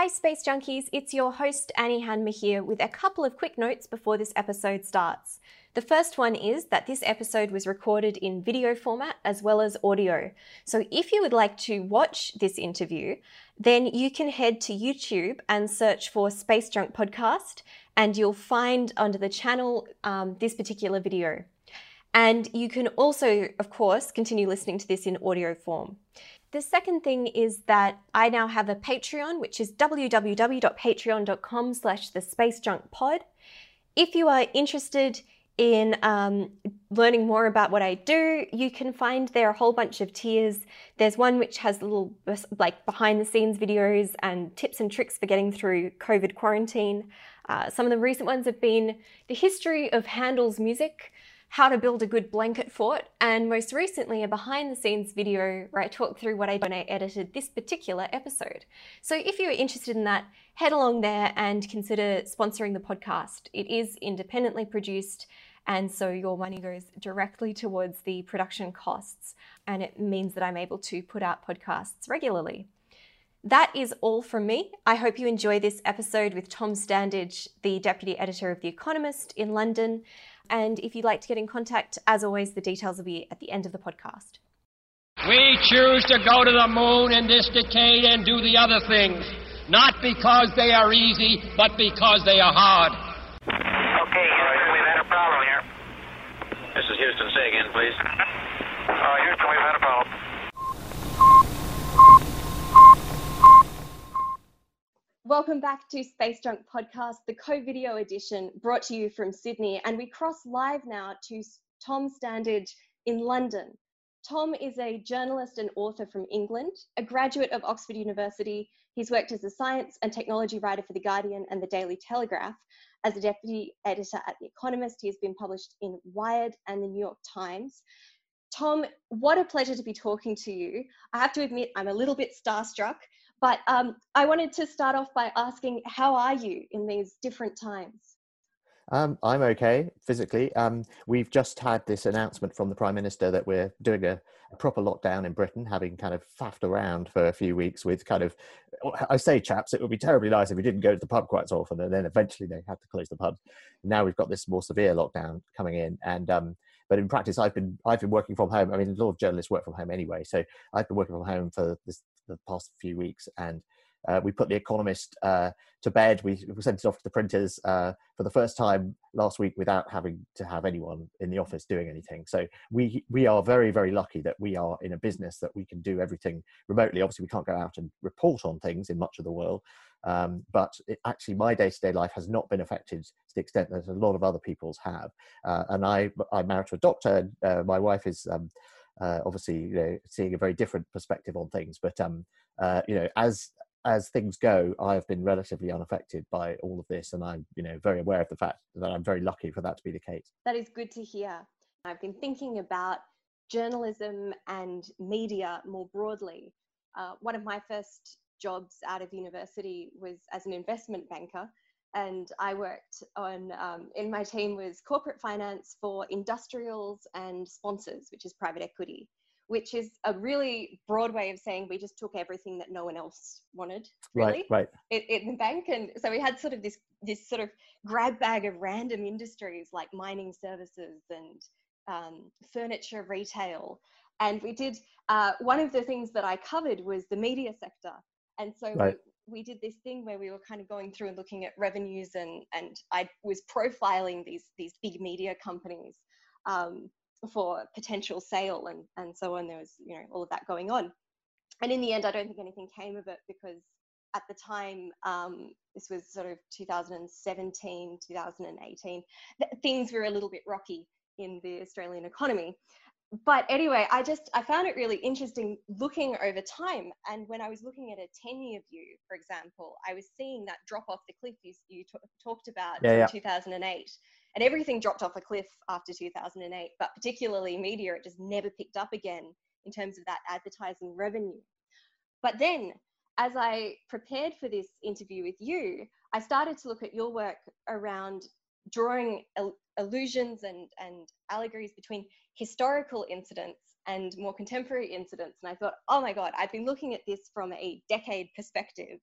Hi, Space Junkies. It's your host, Annie Handmer here, with a couple of quick notes before this episode starts. The first one is that this episode was recorded in video format as well as audio. So if you would like to watch this interview, then you can head to YouTube and search for Space Junk Podcast, and you'll find under the channel um, this particular video. And you can also, of course, continue listening to this in audio form. The second thing is that I now have a Patreon, which is www.patreon.com slash the space junk pod. If you are interested in um, learning more about what I do, you can find there a whole bunch of tiers. There's one which has little like behind the scenes videos and tips and tricks for getting through COVID quarantine. Uh, some of the recent ones have been the history of Handel's music, how to build a good blanket fort, and most recently a behind the scenes video where I talk through what I did when I edited this particular episode. So if you're interested in that, head along there and consider sponsoring the podcast. It is independently produced, and so your money goes directly towards the production costs, and it means that I'm able to put out podcasts regularly. That is all from me. I hope you enjoy this episode with Tom Standage, the deputy editor of The Economist in London. And if you'd like to get in contact, as always, the details will be at the end of the podcast. We choose to go to the moon in this decade and do the other things, not because they are easy, but because they are hard. Okay, Houston, we've had a problem here. This is Houston. Say again, please. Uh, Houston, we've had a problem. Welcome back to Space Junk Podcast, the co video edition brought to you from Sydney. And we cross live now to Tom Standage in London. Tom is a journalist and author from England, a graduate of Oxford University. He's worked as a science and technology writer for The Guardian and The Daily Telegraph. As a deputy editor at The Economist, he has been published in Wired and The New York Times. Tom, what a pleasure to be talking to you. I have to admit, I'm a little bit starstruck but um, I wanted to start off by asking, how are you in these different times? Um, I'm okay physically. Um, we've just had this announcement from the Prime Minister that we're doing a, a, proper lockdown in Britain, having kind of faffed around for a few weeks with kind of, I say, chaps, it would be terribly nice if we didn't go to the pub quite so often, and then eventually they had to close the pub. Now we've got this more severe lockdown coming in, and um, but in practice, I've been I've been working from home. I mean, a lot of journalists work from home anyway, so I've been working from home for this, the past few weeks, and uh, we put the Economist uh, to bed. We, we, sent it off to the printers uh, for the first time last week without having to have anyone in the office doing anything. So we we are very very lucky that we are in a business that we can do everything remotely. Obviously, we can't go out and report on things in much of the world, um, but it, actually, my day to day life has not been affected to the extent that a lot of other people's have. Uh, and I I'm married to a doctor. And, uh, my wife is. Um, uh, obviously, you know, seeing a very different perspective on things, but um, uh, you know, as as things go, I have been relatively unaffected by all of this, and I'm, you know, very aware of the fact that I'm very lucky for that to be the case. That is good to hear. I've been thinking about journalism and media more broadly. Uh, one of my first jobs out of university was as an investment banker, and I worked on um, in my team was corporate finance for industrials and sponsors, which is private equity which is a really broad way of saying we just took everything that no one else wanted really right, right. in the bank and so we had sort of this this sort of grab bag of random industries like mining services and um, furniture retail and we did uh, one of the things that i covered was the media sector and so right. we, we did this thing where we were kind of going through and looking at revenues and and i was profiling these these big media companies um, for potential sale and, and so on. There was, you know, all of that going on. and in the end, I don't think anything came of it because at the time, um, this was sort of 2017, 2018, th- things were a little bit rocky in the Australian economy. But anyway, I just I found it really interesting looking over time. And when I was looking at a 10 year view, for example, I was seeing that drop off the cliff you, you t- talked about Yeah, in yeah. 2008. And everything dropped off a cliff after 2008, but particularly media, it just never picked up again in terms of that advertising revenue. But then, as I prepared for this interview with you, I started to look at your work around drawing illusions and, and allegories between historical incidents and more contemporary incidents. And I thought, oh my God, I've been looking at this from a decade perspective.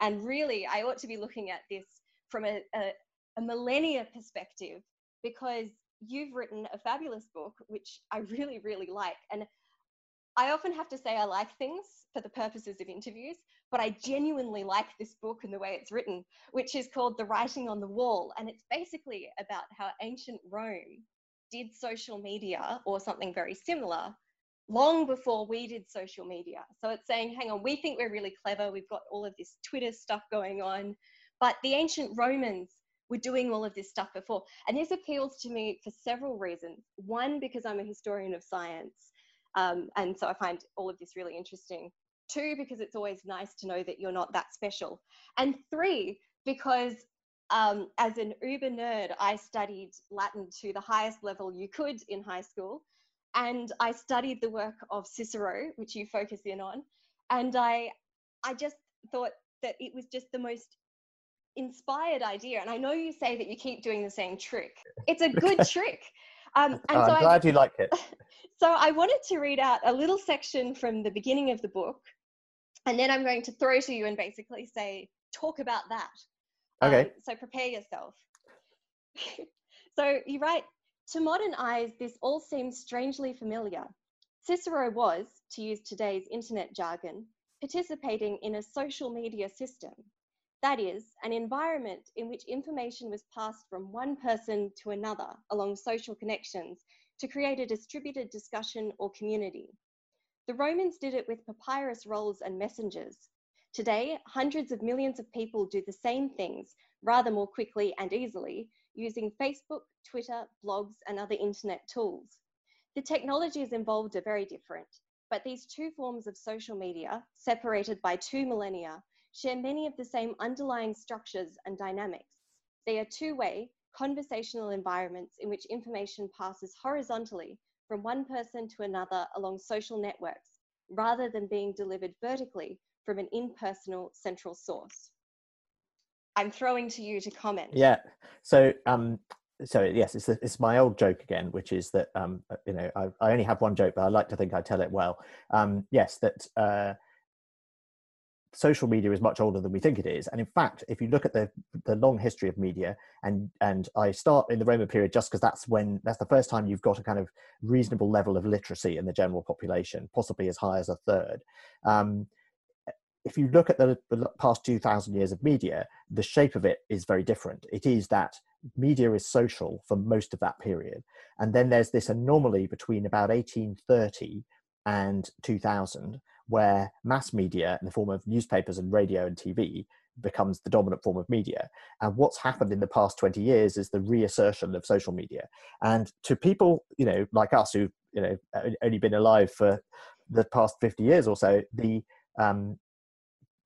And really, I ought to be looking at this from a, a, a millennia perspective because you've written a fabulous book, which I really, really like. And I often have to say I like things for the purposes of interviews, but I genuinely like this book and the way it's written, which is called The Writing on the Wall. And it's basically about how ancient Rome did social media or something very similar long before we did social media. So it's saying, hang on, we think we're really clever, we've got all of this Twitter stuff going on, but the ancient Romans were doing all of this stuff before. And this appeals to me for several reasons. One, because I'm a historian of science. Um, and so I find all of this really interesting. Two, because it's always nice to know that you're not that special. And three, because um, as an uber nerd, I studied Latin to the highest level you could in high school. And I studied the work of Cicero, which you focus in on. And I, I just thought that it was just the most inspired idea. And I know you say that you keep doing the same trick. It's a good trick. Um, and Oh, so I'm I, glad you like it. so I wanted to read out a little section from the beginning of the book, and then I'm going to throw to you and basically say, talk about that. Okay. Um, so prepare yourself. so you write, to modern eyes, this all seems strangely familiar. Cicero was, to use today's internet jargon, participating in a social media system. That is, an environment in which information was passed from one person to another along social connections to create a distributed discussion or community. The Romans did it with papyrus rolls and messengers. Today, hundreds of millions of people do the same things rather more quickly and easily using Facebook, Twitter, blogs, and other internet tools. The technologies involved are very different, but these two forms of social media, separated by two millennia, share many of the same underlying structures and dynamics. They are two way, conversational environments in which information passes horizontally from one person to another along social networks, rather than being delivered vertically from an impersonal central source. I'm throwing to you to comment. Yeah. So, um, so yes, it's it's my old joke again, which is that um, you know I, I only have one joke, but I like to think I tell it well. Um, yes, that uh, social media is much older than we think it is, and in fact, if you look at the the long history of media, and and I start in the Roman period just because that's when that's the first time you've got a kind of reasonable level of literacy in the general population, possibly as high as a third. Um, if you look at the, the past 2000 years of media the shape of it is very different. It is that media is social for most of that period. And then there's this anomaly between about 1830 and 2000 where mass media in the form of newspapers and radio and tv becomes the dominant form of media. And what's happened in the past 20 years is the reassertion of social media. And to people you know like us who've you know only been alive for the past 50 years or so the um,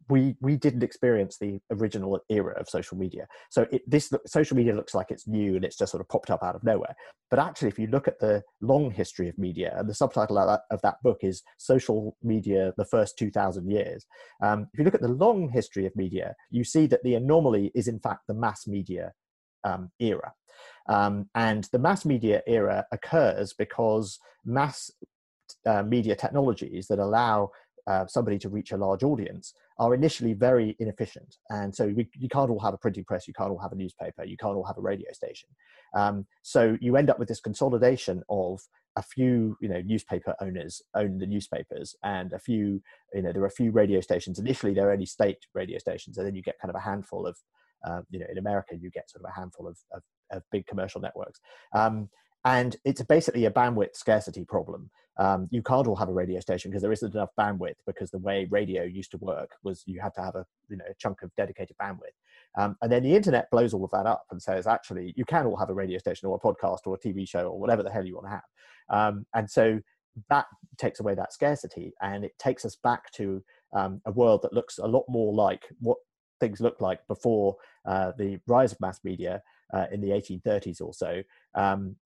we we didn't experience the original era of social media. So it, this social media looks like it's new and it's just sort of popped up out of nowhere. But actually if you look at the long history of media and the subtitle of that, of that book is social media the first 2000 years um, if you look at the long history of media you see that the anomaly is in fact the mass media um, era. Um, and the mass media era occurs because mass uh, media technologies that allow uh, somebody to reach a large audience are initially very inefficient. And so we, you can't all have a printing press, you can't all have a newspaper, you can't all have a radio station. Um, so you end up with this consolidation of a few, you know, newspaper owners own the newspapers, and a few, you know, there are a few radio stations. Initially, they're only state radio stations, and then you get kind of a handful of, uh, you know, in America, you get sort of a handful of, of, of big commercial networks. Um, and it's basically a bandwidth scarcity problem. Um, you can't all have a radio station because there isn't enough bandwidth because the way radio used to work was you had to have a you know a chunk of dedicated bandwidth. Um, and then the internet blows all of that up and says actually you can all have a radio station or a podcast or a TV show or whatever the hell you want to have. Um, and so that takes away that scarcity and it takes us back to um, a world that looks a lot more like what things looked like before uh, the rise of mass media uh, in the 1830s or so. Um,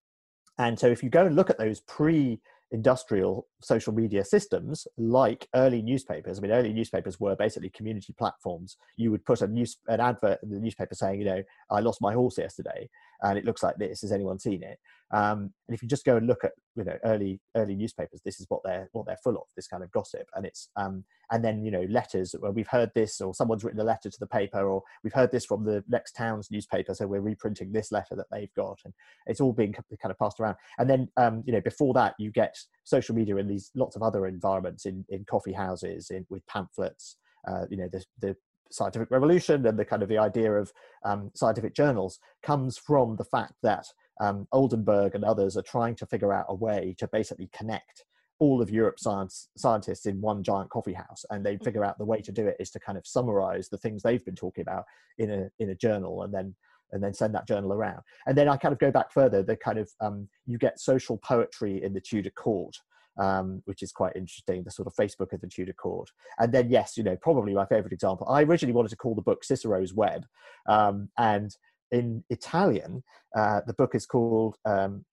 and so if you go and look at those pre industrial social media systems like early newspapers. I mean, early newspapers were basically community platforms. You would put a news an advert in the newspaper saying, you know, I lost my horse yesterday, and it looks like this. Has anyone seen it? Um, and if you just go and look at you know early early newspapers, this is what they're what they're full of. This kind of gossip, and it's um, and then you know letters where we've heard this, or someone's written a letter to the paper, or we've heard this from the next town's newspaper, so we're reprinting this letter that they've got, and it's all being kind of passed around. And then um, you know before that, you get social media in these lots of other environments in in coffee houses, in with pamphlets. Uh, you know the the scientific revolution and the kind of the idea of um, scientific journals comes from the fact that um, Oldenburg and others are trying to figure out a way to basically connect all of Europe's science, scientists in one giant coffee house, and they figure out the way to do it is to kind of summarize the things they've been talking about in a in a journal, and then and then send that journal around. And then I kind of go back further. The kind of um, you get social poetry in the Tudor court, um, which is quite interesting. The sort of Facebook of the Tudor court. And then yes, you know, probably my favorite example. I originally wanted to call the book Cicero's Web, um, and in Italian, uh, the book is called um,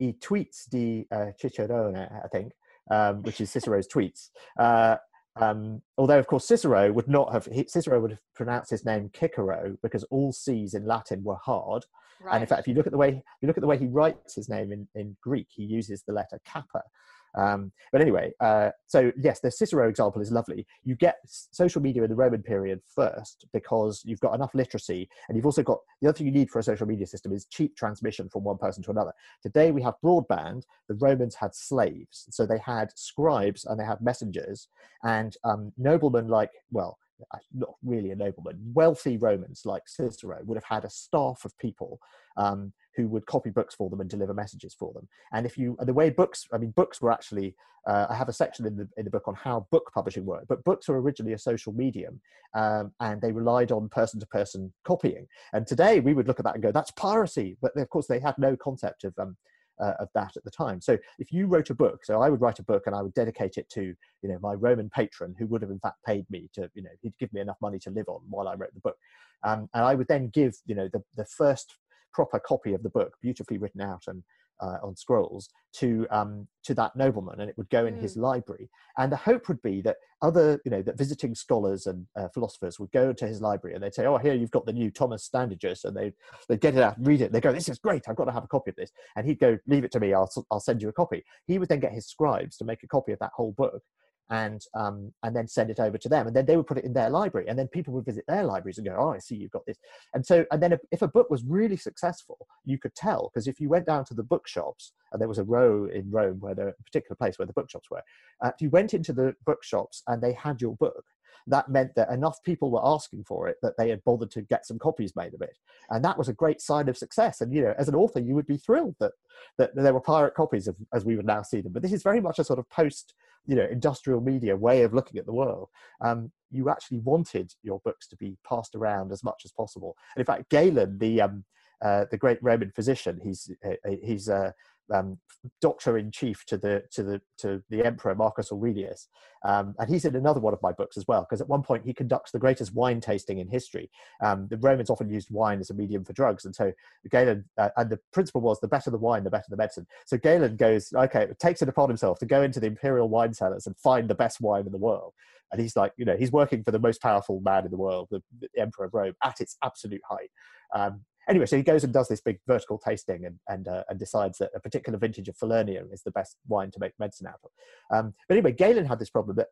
I tweets di uh, Cicerone, I think, um, which is Cicero's tweets. Uh, um, although, of course, Cicero would not have Cicero would have pronounced his name Cicero because all C's in Latin were hard. Right. And in fact, if you look at the way you look at the way he writes his name in, in Greek, he uses the letter kappa, um, but anyway, uh, so yes, the Cicero example is lovely. You get social media in the Roman period first because you've got enough literacy, and you've also got the other thing you need for a social media system is cheap transmission from one person to another. Today we have broadband. The Romans had slaves, so they had scribes and they had messengers, and um, noblemen like well uh, not really a nobleman, wealthy Romans like Cicero would have had a staff of people um, who would copy books for them and deliver messages for them. And if you, the way books, I mean, books were actually, uh, I have a section in the, in the book on how book publishing worked, but books were originally a social medium um, and they relied on person to person copying. And today we would look at that and go, that's piracy. But of course, they had no concept of, um, uh, of that at the time. So if you wrote a book, so I would write a book and I would dedicate it to, you know, my Roman patron who would have in fact paid me to, you know, he'd give me enough money to live on while I wrote the book. Um, and I would then give, you know, the, the first proper copy of the book, beautifully written out and uh, on scrolls, to um, to that nobleman, and it would go in mm. his library. And the hope would be that other, you know, that visiting scholars and uh, philosophers would go to his library and they'd say, "Oh, here you've got the new Thomas Standages," and they they'd get it out, read it. They go, "This is great! I've got to have a copy of this." And he'd go, "Leave it to me. I'll I'll send you a copy." He would then get his scribes to make a copy of that whole book and um, and then send it over to them and then they would put it in their library and then people would visit their libraries and go oh i see you've got this. And so and then if, if a book was really successful you could tell because if you went down to the bookshops and there was a row in rome where there a particular place where the bookshops were uh, if you went into the bookshops and they had your book that meant that enough people were asking for it that they had bothered to get some copies made of it. And that was a great sign of success and you know as an author you would be thrilled that that there were pirate copies of as we would now see them. But this is very much a sort of post you know industrial media way of looking at the world um, you actually wanted your books to be passed around as much as possible. And in fact galen the um, uh, the great roman physician he's uh, uh he's uh, um, doctor in chief to the to the to the emperor Marcus Aurelius, um, and he's in another one of my books as well. Because at one point he conducts the greatest wine tasting in history. Um, the Romans often used wine as a medium for drugs, and so Galen uh, and the principle was the better the wine, the better the medicine. So Galen goes, okay, takes it upon himself to go into the imperial wine cellars and find the best wine in the world. And he's like, you know, he's working for the most powerful man in the world, the, the Emperor of Rome, at its absolute height. Um, anyway, so he goes and does this big vertical tasting and and, uh, and decides that a particular vintage of Falernian is the best wine to make medicine out of. Um, but anyway, Galen had this problem that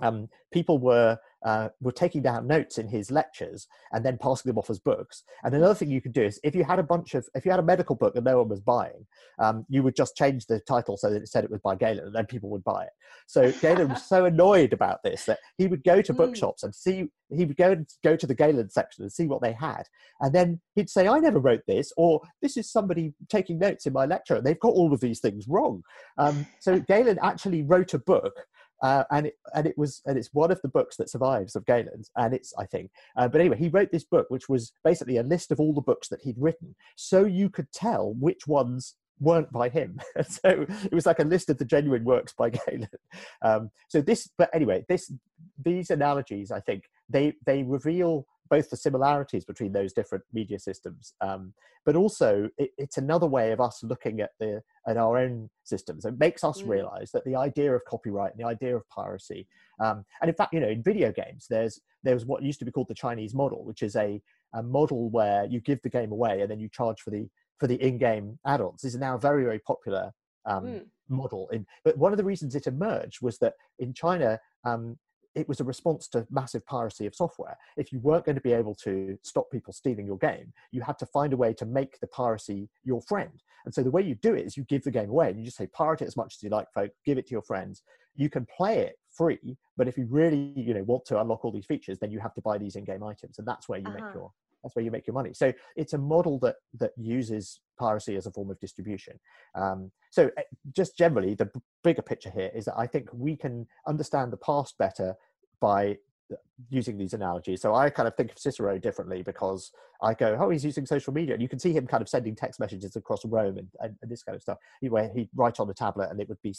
um, people were uh, were taking down notes in his lectures and then passing them off as books. And another thing you could do is if you had a bunch of if you had a medical book that no one was buying, um, you would just change the title so that it said it was by Galen, and then people would buy it. So Galen was so annoyed about this that he would go to Mm. bookshops and see he would go and go to the Galen section and see what they had, and then he'd say, "I never wrote this," or "This is somebody taking notes in my lecture, and they've got all of these things wrong." Um, so Galen actually wrote a book uh, and it, and it was and it's one of the books that survives of Galen's, and it's I think. Uh, but anyway, he wrote this book, which was basically a list of all the books that he'd written, so you could tell which ones weren't by him. so it was like a list of the genuine works by Galen. Um, so this, but anyway, this these analogies, I think they they reveal both the similarities between those different media systems, um, but also it, it's another way of us looking at the at our own systems. It makes us Mm. realize that the idea of copyright and the idea of piracy, um, and in fact, you know, in video games, there's there's what used to be called the Chinese model, which is a, a model where you give the game away and then you charge for the for the in-game add-ons. This is now a very very popular um, Mm. model. In, but one of the reasons it emerged was that in China, um, it was a response to massive piracy of software. If you weren't going to be able to stop people stealing your game, you had to find a way to make the piracy your friend. And so the way you do it is you give the game away and you just say, pirate it as much as you like, folk, give it to your friends. You can play it free, but if you really, you know, want to unlock all these features, then you have to buy these in-game items, and that's where you Uh-huh. make your that's where you make your money. So it's a model that that uses piracy as a form of distribution. Um, so uh, just generally, the bigger picture here is that I think we can understand the past better by uh, using these analogies. So I kind of think of Cicero differently because I go, oh, he's using social media, and you can see him kind of sending text messages across Rome and, and, and this kind of stuff. Where he'd write on a tablet, and it would be,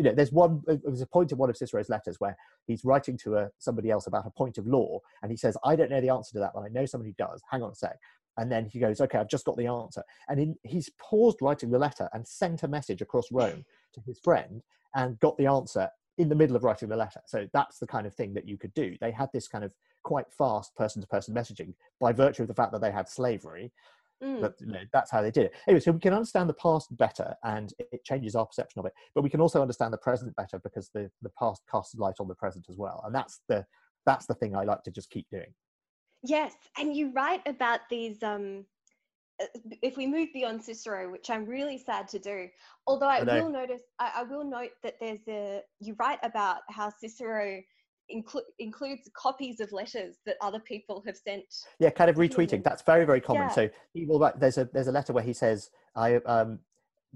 you know, there's one. uh, There's a point in one of Cicero's letters where he's writing to a, somebody else about a point of law, and he says, I don't know the answer to that, but I know somebody does. Hang on a sec. And then he goes, okay, I've just got the answer. And in, he's paused writing the letter and sent a message across Rome to his friend and got the answer in the middle of writing the letter. So that's the kind of thing that you could do. They had this kind of quite fast person to person messaging by virtue of the fact that they had slavery. Mm. But you know, that's how they did it. Anyway, so we can understand the past better and it changes our perception of it. But we can also understand the present better because the, the past casts light on the present as well. And that's the that's the thing I like to just keep doing. Yes, and you write about these. Um, uh, if we move beyond Cicero, which I'm really sad to do, although I, I will notice, I, I will note that there's a. You write about how Cicero inclu- includes copies of letters that other people have sent. Yeah, kind of retweeting. That's very, very common. Yeah. So he will write. There's a there's a letter where he says, "I um,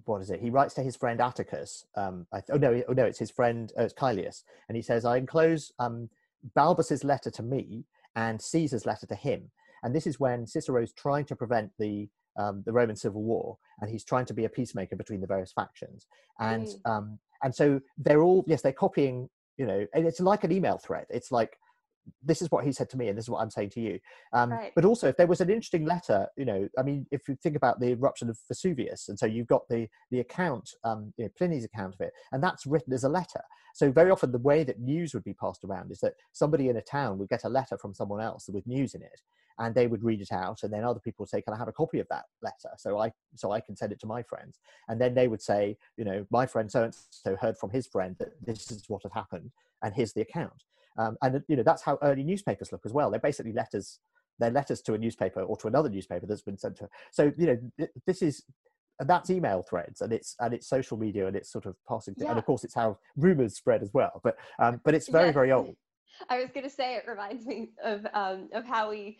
what is it?" He writes to his friend Atticus. Um, I, oh no, oh no, it's his friend. Uh, it's Caelius, and he says, "I enclose um, Balbus's letter to me and Caesar's letter to him." And this is when Cicero's trying to prevent the um, the Roman civil war, and he's trying to be a peacemaker between the various factions. And Mm. um, and so they're all yes, they're copying. You know, and it's like an email thread. It's like this is what he said to me, and this is what I'm saying to you. Um, Right. But also, if there was an interesting letter, you know, I mean, if you think about the eruption of Vesuvius, and so you've got the the account, um, you know, Pliny's account of it, and that's written as a letter. So very often, the way that news would be passed around is that somebody in a town would get a letter from someone else with news in it, and they would read it out, and then other people would say, "Can I have a copy of that letter?" So I so I can send it to my friends, and then they would say, you know, my friend so and so heard from his friend that this is what had happened, and here's the account. Um, and you know that's how early newspapers look as well. They're basically letters. They're letters to a newspaper or to another newspaper that's been sent to. So you know th- this is and that's email threads and it's and it's social media and it's sort of passing. And of course, it's how rumors spread as well. But um, but it's very Yes. very old. I was going to say it reminds me of um, of how we.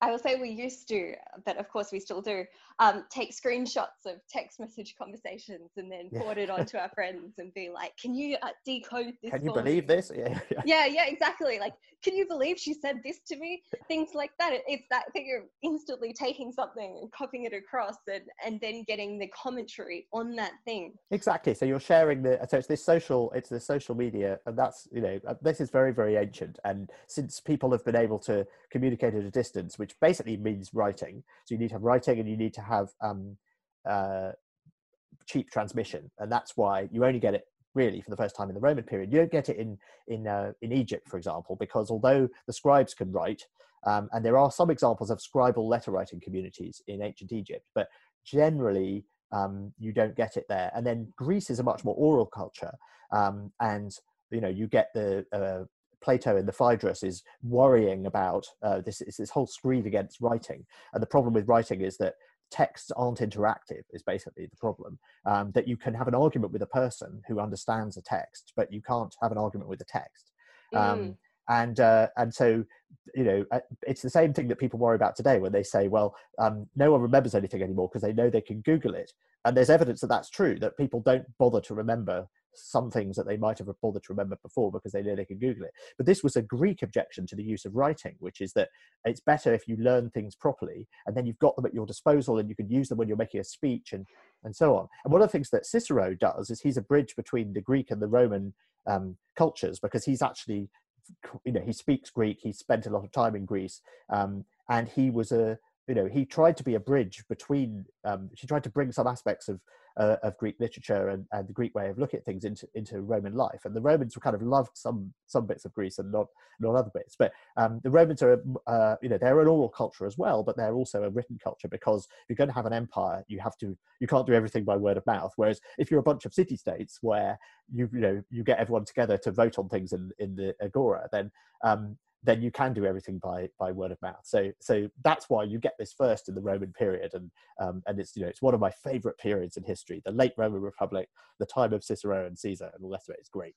I will say we used to, but of course we still do, um, take screenshots of text message conversations and then Yeah. forward it on to our friends and be like, "Can you uh, decode this?" Can you believe me?" this? Yeah. yeah. Yeah, yeah, exactly. Like, can you believe she said this to me? Things like that. It- It's that thing of instantly taking something and copying it across and, and then getting the commentary on that thing. Exactly. So you're sharing the so it's this social it's the social media and that's you know uh, this is very very ancient and since people have been able to communicate at a distance, which basically means writing. So you need to have writing and you need to have um, uh, cheap transmission, and that's why you only get it really for the first time in the Roman period. You don't get it in in uh, in Egypt, for example, because although the scribes can write, um, and there are some examples of scribal letter writing communities in ancient Egypt, but generally um, you don't get it there. And then Greece is a much more oral culture, um, and you know you get the uh, Plato in the Phaedrus is worrying about uh, this, this whole screed against writing. And the problem with writing is that texts aren't interactive is basically the problem um, that you can have an argument with a person who understands a text but you can't have an argument with a text um, Mm. and uh, and so you know uh, it's the same thing that people worry about today when they say well um, no one remembers anything anymore because they know they can google it and there's evidence that that's true that people don't bother to remember some things that they might have bothered to remember before because they they can google it. But this was a greek objection to the use of writing which is that it's better if you learn things properly and then you've got them at your disposal and you can use them when you're making a speech and and so on. And one of the things that cicero does is he's a bridge between the greek and the roman um, cultures because he's actually you know he speaks greek he spent a lot of time in greece um, and he was a you know he tried to be a bridge between um, he tried to bring some aspects of uh, of Greek literature and, and the Greek way of looking at things into into Roman life. And the Romans were kind of loved some some bits of Greece and not not other bits. But um, the Romans are uh, you know they're an oral culture as well, but they're also a written culture because if you're going to have an empire, you have to you can't do everything by word of mouth. Whereas if you're a bunch of city states where you you know you get everyone together to vote on things in in the agora, then um, then you can do everything by by word of mouth. So so that's why you get this first in the Roman period, and um, and it's you know it's one of my favorite periods in history. The late Roman Republic, the time of Cicero and Caesar, and all rest of it is great.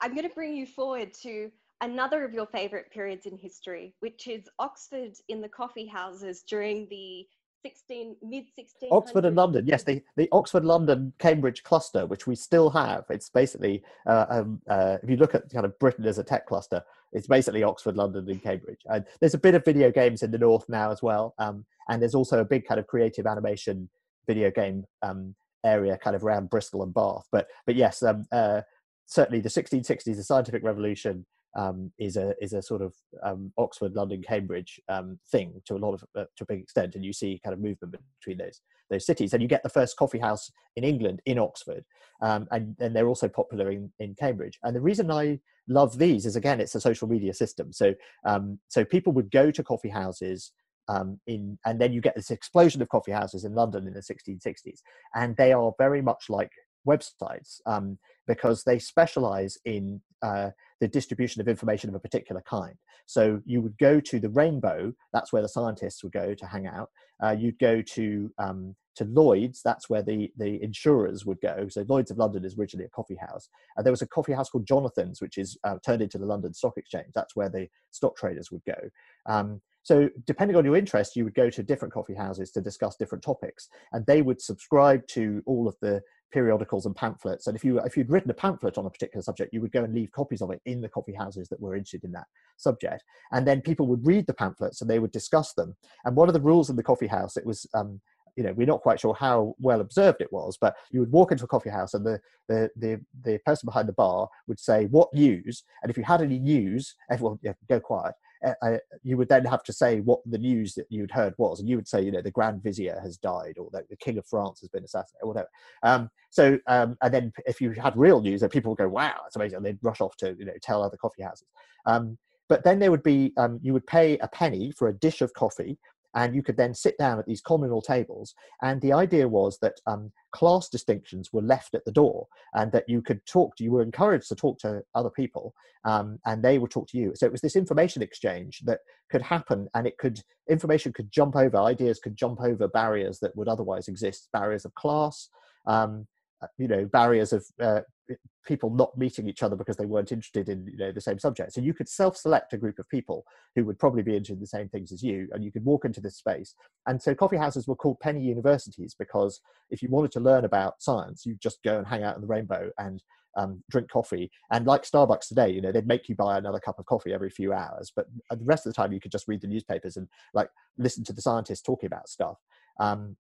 I'm going to bring you forward to another of your favorite periods in history, which is Oxford in the coffee houses during the 16 mid 16 Oxford and London, yes, the, the Oxford, London, Cambridge cluster, which we still have. It's basically, uh, um, uh, if you look at kind of Britain as a tech cluster, it's basically Oxford, London, and Cambridge. And there's a bit of video games in the north now as well, um, and there's also a big kind of creative animation video game um, area kind of around Bristol and Bath. But but yes, um, uh, certainly the 1660s, the scientific revolution, um, is a is a sort of um, Oxford, London, Cambridge um, thing to a lot of uh, to a big extent, and you see kind of movement between those those cities, and you get the first coffee house in England in Oxford, um, and and they're also popular in in Cambridge. And the reason I love these is again it's a social media system. So um, so people would go to coffee houses. Um, in and then you get this explosion of coffee houses in London in the 1660s, and they are very much like websites because they specialize in uh, the distribution of information of a particular kind. So you would go to the Rainbow, that's where the scientists would go to hang out. Uh, you'd go to um, to Lloyd's, that's where the the insurers would go. So Lloyd's of London is originally a coffee house. And there was a coffee house called Jonathan's, which is uh, turned into the London Stock Exchange. That's where the stock traders would go. Um, so depending on your interest, you would go to different coffee houses to discuss different topics, and they would subscribe to all of the periodicals and pamphlets. And if you if you'd written a pamphlet on a particular subject, you would go and leave copies of it in the coffee houses that were interested in that subject. And then people would read the pamphlets and they would discuss them. And one of the rules in the coffee house, it was um, you know, we're not quite sure how well observed it was, but you would walk into a coffee house and the, the, the, the person behind the bar would say, what news? And if you had any news, everyone yeah, go quiet. Uh, you would then have to say what the news that you'd heard was, and you would say, you know, the Grand Vizier has died, or the, the King of France has been assassinated, or whatever. Um, so, um, and then if you had real news, then people would go, "Wow, that's amazing!" And they'd rush off to, you know, tell other coffee houses. Um, but then there would be, um, you would pay a penny for a dish of coffee, and you could then sit down at these communal tables. And the idea was that um, class distinctions were left at the door, and that you could talk to, you were encouraged to talk to other people, um, and they would talk to you. So it was this information exchange that could happen, and it could information could jump over, ideas could jump over barriers that would otherwise exist, barriers of class. Um, you know barriers of uh, people not meeting each other because they weren't interested in you know the same subject. So you could self-select a group of people who would probably be interested in the same things as you and you could walk into this space. And so coffee houses were called penny universities because if you wanted to learn about science you just go and hang out in the rainbow and um, drink coffee. And like starbucks today you know they'd make you buy another cup of coffee every few hours but the rest of the time you could just read the newspapers and like listen to the scientists talking about stuff. Um,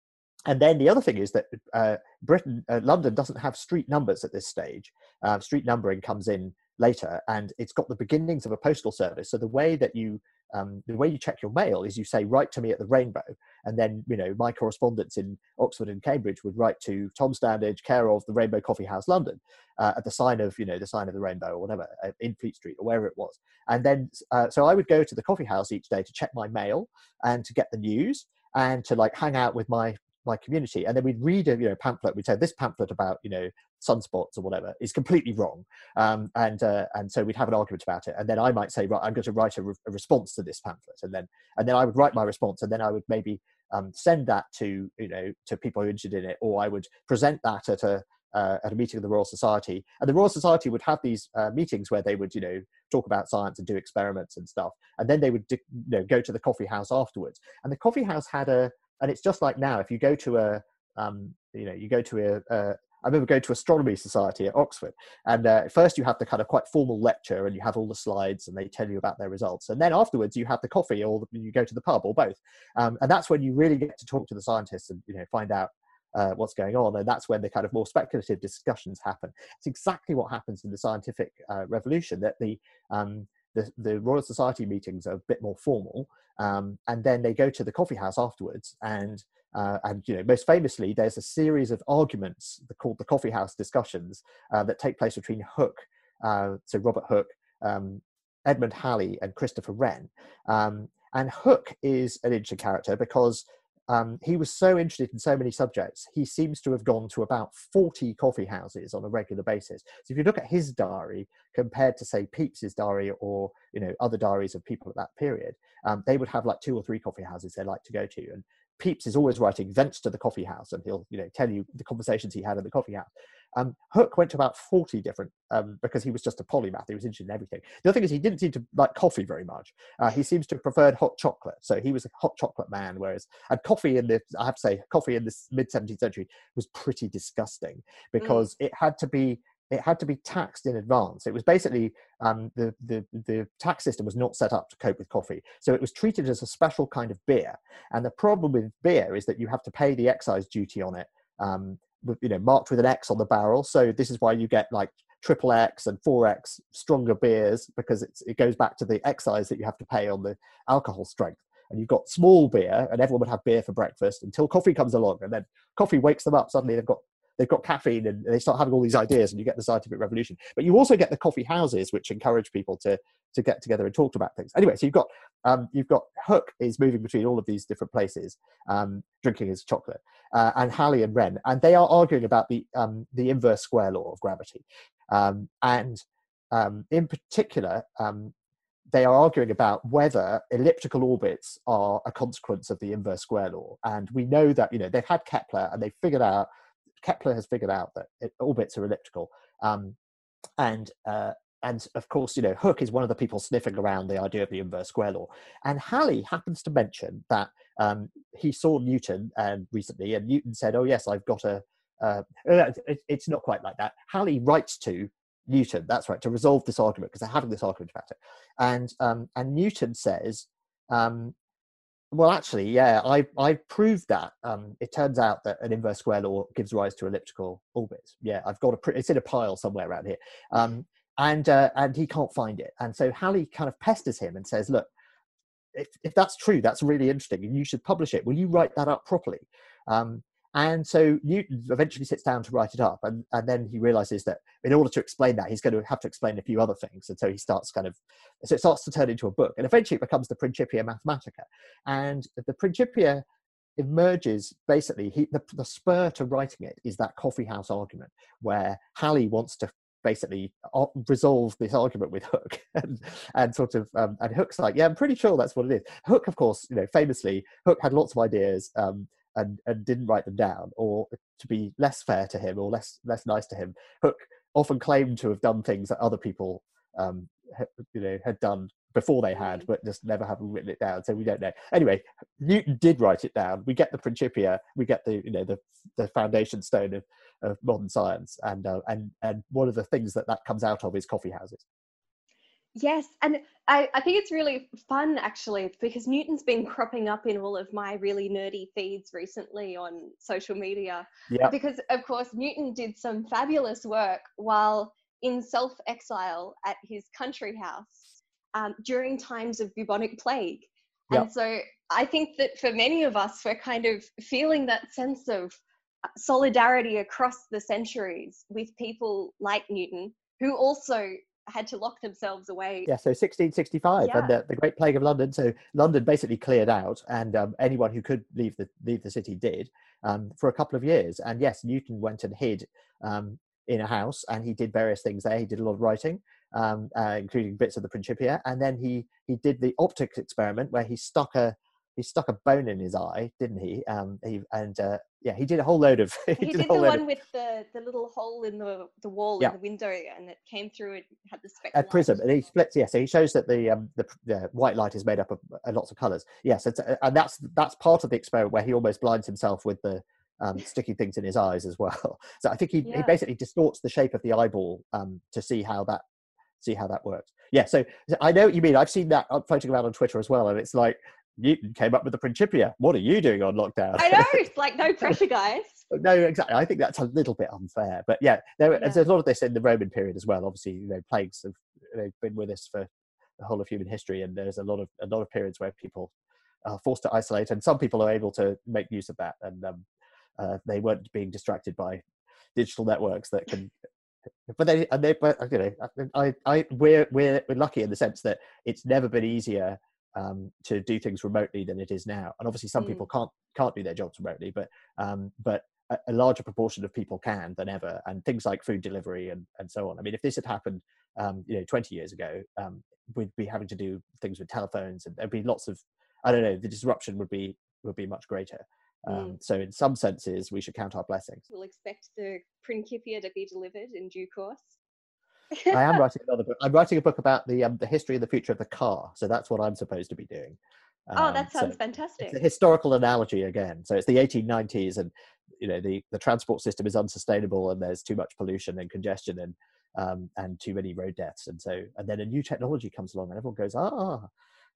and then the other thing is that uh, Britain, uh, London doesn't have street numbers at this stage. Uh, street numbering comes in later, and it's got the beginnings of a postal service. So the way that you um, the way you check your mail is you say write to me at the Rainbow, and then you know my correspondents in Oxford and Cambridge would write to Tom Standage, care of the Rainbow Coffee House, London, uh, at the sign of you know the sign of the Rainbow or whatever uh, in Fleet Street or wherever it was. And then uh, so I would go to the coffee house each day to check my mail and to get the news and to like hang out with my my community. And then we'd read a you know pamphlet we'd say this pamphlet about you know sunspots or whatever is completely wrong. Um, and uh, and so we'd have an argument about it. And then i might say right i'm going to write a, re- a response to this pamphlet. And then and then i would write my response and then i would maybe um, send that to you know to people who are interested in it or i would present that at a uh, at a meeting of the Royal Society, and the Royal Society would have these uh, meetings where they would, you know, talk about science and do experiments and stuff, and then they would, you know, go to the coffee house afterwards. And the coffee house had a, and it's just like now, if you go to a, um, you know, you go to a, a I remember going to Astronomy Society at Oxford, and uh, first you have the kind of quite formal lecture, and you have all the slides, and they tell you about their results, and then afterwards you have the coffee, or you go to the pub, or both, um, and that's when you really get to talk to the scientists and you know find out uh, what's going on. And that's when the kind of more speculative discussions happen. It's exactly what happens in the scientific uh, revolution that the, um, the, the, Royal Society meetings are a bit more formal. Um, and then they go to the coffee house afterwards. And, uh, and you know, most famously, there's a series of arguments called the coffee house discussions uh, that take place between Hooke, uh, so Robert Hooke, um, Edmund Halley, and Christopher Wren. Um, and Hooke is an interesting character because um, he was so interested in so many subjects, he seems to have gone to about 40 coffee houses on a regular basis. So if you look at his diary compared to, say, Pepys's diary or you know other diaries of people at that period, um, they would have like two or three coffee houses they like to go to. And Pepys is always writing thence to the coffee house, and he'll you know tell you the conversations he had in the coffee house. Um, Hooke went to about 40 different um, because he was just a polymath. He was interested in everything. The other thing is he didn't seem to like coffee very much. Uh, he seems to have preferred hot chocolate. So he was a hot chocolate man, whereas and coffee in the I have to say coffee in the mid 17th century was pretty disgusting because mm. it had to be it had to be taxed in advance. It was basically um, the, the, the tax system was not set up to cope with coffee. So it was treated as a special kind of beer. And the problem with beer is that you have to pay the excise duty on it um, you know marked with an X on the barrel. So this is why you get like triple X and four X stronger beers because it goes back to the excise that you have to pay on the alcohol strength. And you've got small beer, and everyone would have beer for breakfast until coffee comes along, and then coffee wakes them up. Suddenly they've got they've got caffeine and they start having all these ideas and you get the scientific revolution. But you also get the coffee houses which encourage people to to get together and talk about things. Anyway so you've got um, you've got Hooke is moving between all of these different places um, drinking his chocolate uh, and halley and wren and they are arguing about the um, the inverse square law of gravity. Um, and um, in particular um, they are arguing about whether elliptical orbits are a consequence of the inverse square law. And we know that you know they've had kepler and they've figured out Kepler has figured out that it, orbits are elliptical. Um, and uh, and of course, you know, Hooke is one of the people sniffing around the idea of the inverse square law. And Halley happens to mention that um, he saw Newton um, recently, and Newton said, "Oh yes, I've got a." Uh, it, it's not quite like that. Halley writes to Newton. That's right to resolve this argument because they're having this argument about it, and um, and Newton says, um, well, actually, yeah, I I proved that. Um, it turns out that an inverse square law gives rise to elliptical orbits. Yeah, I've got a it's in a pile somewhere around here, um, and uh, and he can't find it. And so Halley kind of pesters him and says, "Look, if if that's true, that's really interesting, and you should publish it. Will you write that up properly?" Um, and so Newton eventually sits down to write it up, and, and then he realizes that in order to explain that, he's going to have to explain a few other things. And so he starts kind of, so it starts to turn into a book, and eventually it becomes the Principia Mathematica. And the Principia emerges basically, he, the, the spur to writing it is that coffee house argument where Halley wants to basically uh, resolve this argument with Hooke and, and sort of um, and Hooke's like yeah I'm pretty sure that's what it is Hooke of course you know famously Hooke had lots of ideas um, and, and didn't write them down, or to be less fair to him or less less nice to him, Hooke often claimed to have done things that other people, um, you know, had done before they had, mm. but just never having written it down. So we don't know. Anyway, Newton did write it down. We get the Principia, we get the you know the the foundation stone of, of modern science, and uh, and and one of the things that that comes out of is coffee houses. Yes, and I, I think it's really fun actually because Newton's been cropping up in all of my really nerdy feeds recently on social media. Yeah. Because of course Newton did some fabulous work while in self-exile at his country house um, during times of bubonic plague. Yep. And so I think that for many of us, we're kind of feeling that sense of uh, solidarity across the centuries with people like Newton, who also had to lock themselves away. Yeah, so 1665 Yeah. and the, the Great Plague of London. So London basically cleared out, and um, anyone who could leave the leave the city did um, for a couple of years. And yes, Newton went and hid um, in a house, and he did various things there. He did a lot of writing, um, uh, including bits of the Principia, and then he he did the optics experiment where he stuck a he stuck a bone in his eye, didn't he? Um, he and uh, yeah, he did a whole load of He a did the whole load of- one with the, the little hole in the, the wall Yeah. in the window and it came through it had the spectrum. a prism and he splits yeah so he shows that the um the, the white light is made up of uh, lots of colors yes it's, uh, and that's that's part of the experiment where he almost blinds himself with the um, sticking things in his eyes as well so i think he, he basically distorts the shape of the eyeball um to see how that see how that works yeah so, so i know what you mean i've seen that uh, floating around on twitter as well and it's like newton came up with the principia what are you doing on lockdown I know, it's like no pressure, guys. no, exactly. I think that's a little bit unfair, but yeah, there, Yeah. there's a lot of this in the Roman period as well. Obviously, you know, plagues have they've been with us for the whole of human history, and there's a lot of a lot of periods where people are forced to isolate, and some people are able to make use of that, and um, uh, they weren't being distracted by digital networks that can. But they, and they, but you know, I, I, we're we're we're lucky in the sense that it's never been easier um, to do things remotely than it is now. And obviously, some Mm. people can't can't do their jobs remotely, but um, but a, a larger proportion of people can than ever. And things like food delivery and and so on. I mean, if this had happened, um, you know, 20 years ago, um, we'd be having to do things with telephones, and there'd be lots of, I don't know, the disruption would be would be much greater. Um, So, in some senses, we should count our blessings. We'll expect the Principia to be delivered in due course. I am writing another book. I'm writing a book about the um, the history and the future of the car. So that's what I'm supposed to be doing. oh, Um, that so sounds fantastic. It's a historical analogy again. So it's the 1890s, and you know the the transport system is unsustainable, and there's too much pollution and congestion, and um, and too many road deaths, and so and then a new technology comes along, and everyone goes ah.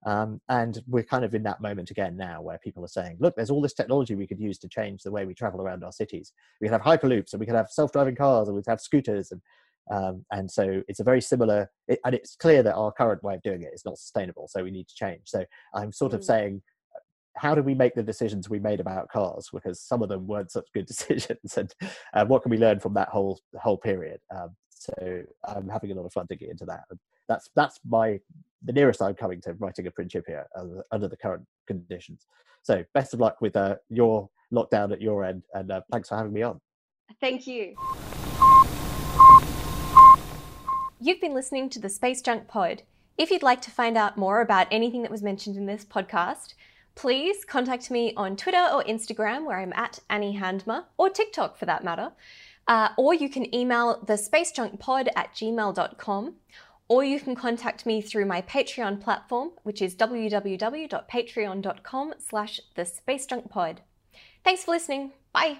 Um, and we're kind of in that moment again now where people are saying, look, there's all this technology we could use to change the way we travel around our cities. We could have hyperloops and we could have self-driving cars and we could have scooters and um, and so it's a very similar it, and it's clear that our current way of doing it is not sustainable so we need to change. So i'm sort of Mm. saying how do we make the decisions we made about cars? Because some of them weren't such good decisions and uh, what can we learn from that whole whole period? Um, so i'm having a lot of fun digging into that and that's that's my the nearest i'm coming to writing a principia under, under the current conditions. So best of luck with uh, your lockdown at your end and uh, thanks for having me on. Thank you. You've been listening to the Space Junk Pod. If you'd like to find out more about anything that was mentioned in this podcast, please contact me on Twitter or Instagram, where I'm at Annie Handmer, or TikTok for that matter. Uh, or you can email the spacejunkpod at gmail.com, or you can contact me through my Patreon platform, which is www.patreon.com slash the. Thanks for listening. Bye.